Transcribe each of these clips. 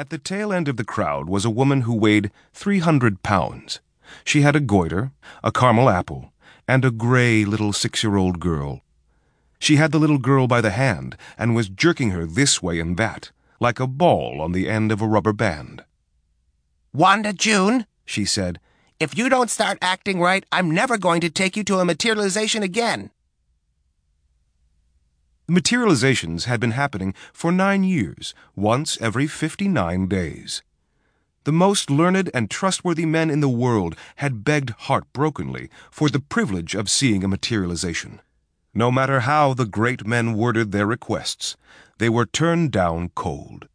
At the tail end of the crowd was a woman who weighed 300 pounds. She had a goiter, a caramel apple, and a gray little six year old girl. She had the little girl by the hand and was jerking her this way and that, like a ball on the end of a rubber band. Wanda June, She said, if you don't start acting right, I'm never going to take you to a materialization again. Materializations had been happening for nine years, once every 59 days. The most learned and trustworthy men in the world had begged heartbrokenly for the privilege of seeing a materialization. No matter how the great men worded their requests, they were turned down cold.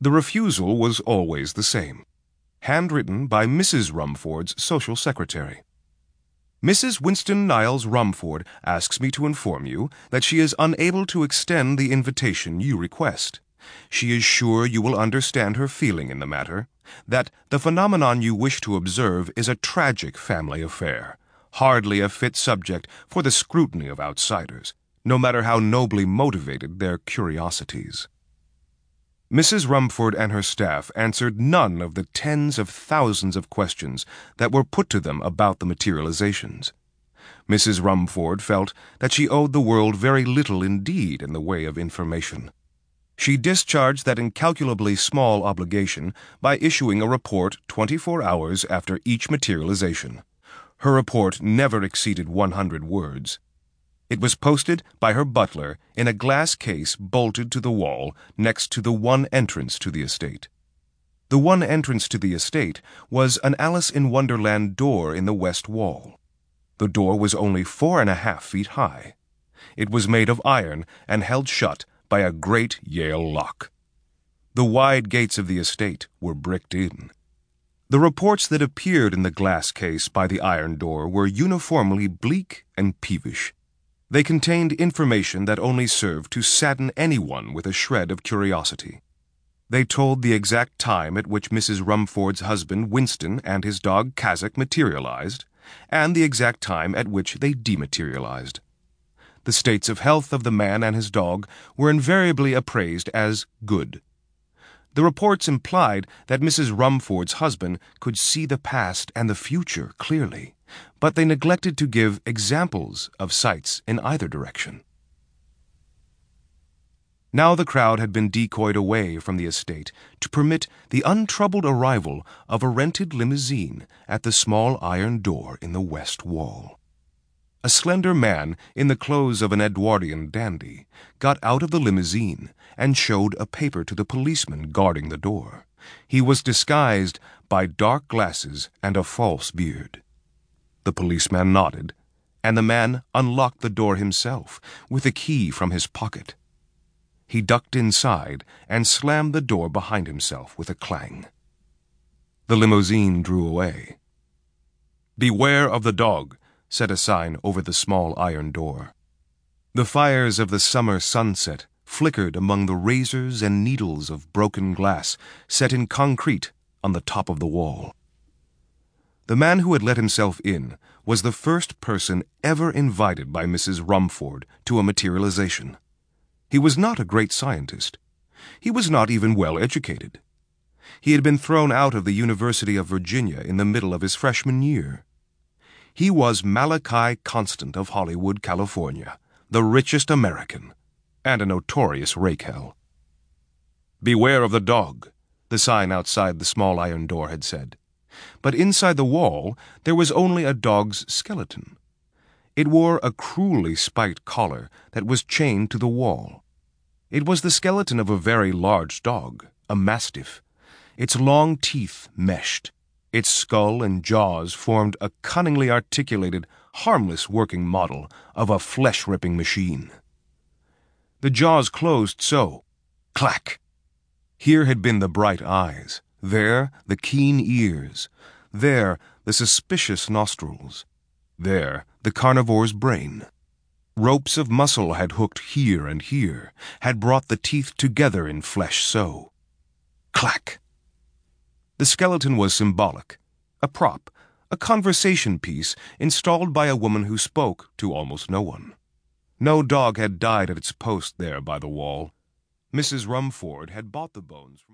The refusal was always the same handwritten by Mrs. Rumford's social secretary. Mrs. Winston Niles Rumford asks me to inform you that she is unable to extend the invitation you request. She is sure you will understand her feeling in the matter, that the phenomenon you wish to observe is a tragic family affair, hardly a fit subject for the scrutiny of outsiders, no matter how nobly motivated their curiosities. Mrs. Rumford and her staff answered none of the tens of thousands of questions that were put to them about the materializations. Mrs. Rumford felt that she owed the world very little indeed in the way of information. She discharged that incalculably small obligation by issuing a report 24 hours after each materialization. Her report never exceeded 100 words. It was posted by her butler in a glass case bolted to the wall next to the one entrance to the estate. The one entrance to the estate was an Alice in Wonderland door in the west wall. The door was only four and a half feet high. It was made of iron and held shut by a great Yale lock. The wide gates of the estate were bricked in. The reports that appeared in the glass case by the iron door were uniformly bleak and peevish. They contained information that only served to sadden anyone with a shred of curiosity. They told the exact time at which Mrs. Rumford's husband Winston and his dog Kazak materialized, and the exact time at which they dematerialized. The states of health of the man and his dog were invariably appraised as good. The reports implied that Mrs. Rumford's husband could see the past and the future clearly but they neglected to give examples of sights in either direction. Now the crowd had been decoyed away from the estate to permit the untroubled arrival of a rented limousine at the small iron door in the west wall. A slender man in the clothes of an Edwardian dandy got out of the limousine and showed a paper to the policeman guarding the door. He was disguised by dark glasses and a false beard. The policeman nodded, and the man unlocked the door himself with a key from his pocket. He ducked inside and slammed the door behind himself with a clang. The limousine drew away. Beware of the dog, said a sign over the small iron door. The fires of the summer sunset flickered among the razors and needles of broken glass set in concrete on the top of the wall. The man who had let himself in was the first person ever invited by Mrs. Rumford to a materialization. He was not a great scientist. He was not even well educated. He had been thrown out of the University of Virginia in the middle of his freshman year. He was Malachi Constant of Hollywood, California, the richest American, and a notorious rakehell. Beware of the dog, the sign outside the small iron door had said but inside the wall there was only a dog's skeleton. It wore a cruelly spiked collar that was chained to the wall. It was the skeleton of a very large dog, a mastiff. Its long teeth meshed. Its skull and jaws formed a cunningly articulated, harmless working model of a flesh ripping machine. The jaws closed so. Clack! Here had been the bright eyes. There, the keen ears. There, the suspicious nostrils. There, the carnivore's brain. Ropes of muscle had hooked here and here, had brought the teeth together in flesh so. Clack! The skeleton was symbolic, a prop, a conversation piece installed by a woman who spoke to almost no one. No dog had died at its post there by the wall. Mrs. Rumford had bought the bones from.